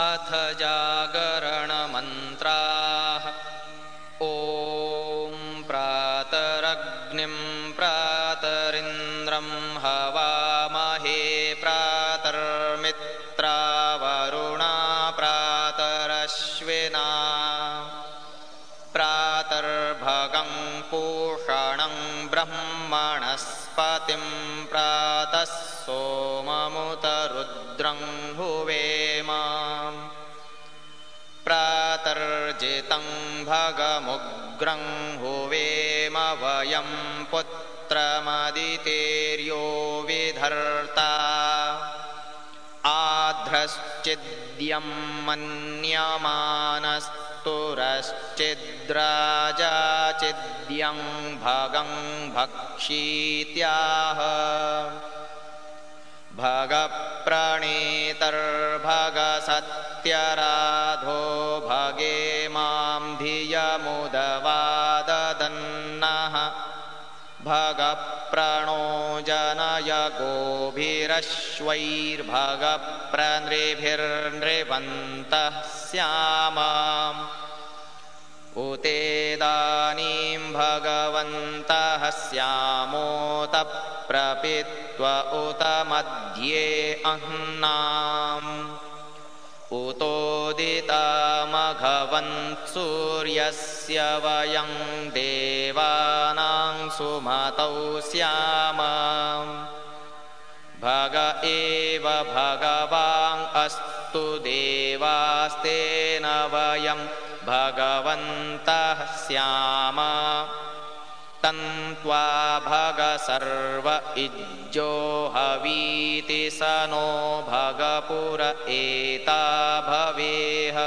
अथ जागरणमन्त्राः। ॐ प्रातरग्निं प्रातरिन्द्रं हवामहे प्रातर्मित्रावरुणा प्रातरश्विना। प्रातर्भगं पूषणं ब्रह्मणस्पतिं प्रातः सोममुतरुद्रं हुवेम प्रातर्जितं भगमुग्रं हुवेम वयं पुत्रमदितेर्यो विधर्ता। आध्रश्चिद्यं मन्यमानस्तुरश्चिद्राजाचिद्यं भगं भक्षीत्याह। भगप्रणीतर्भगसत्यराधो भगे धियमुदवाददन्नः। भगप्रणो जनय गोभिरश्वैर्भगप्रनृभिर्नृपन्तः स्याम उतेदानीं भगवन्तः स्यामोत प्रपित्व उत मध्ये अह्नाम् उतोदितामघवन्सूर्यस्य वयं देवानां सुमतौ स्याम। भग एव भगवान् अस्तु देवास्तेन वयं भगवन्तः स्याम। तन्त्वा भग सर्व इज्जो हवीति स नो भगपुर एता भवेह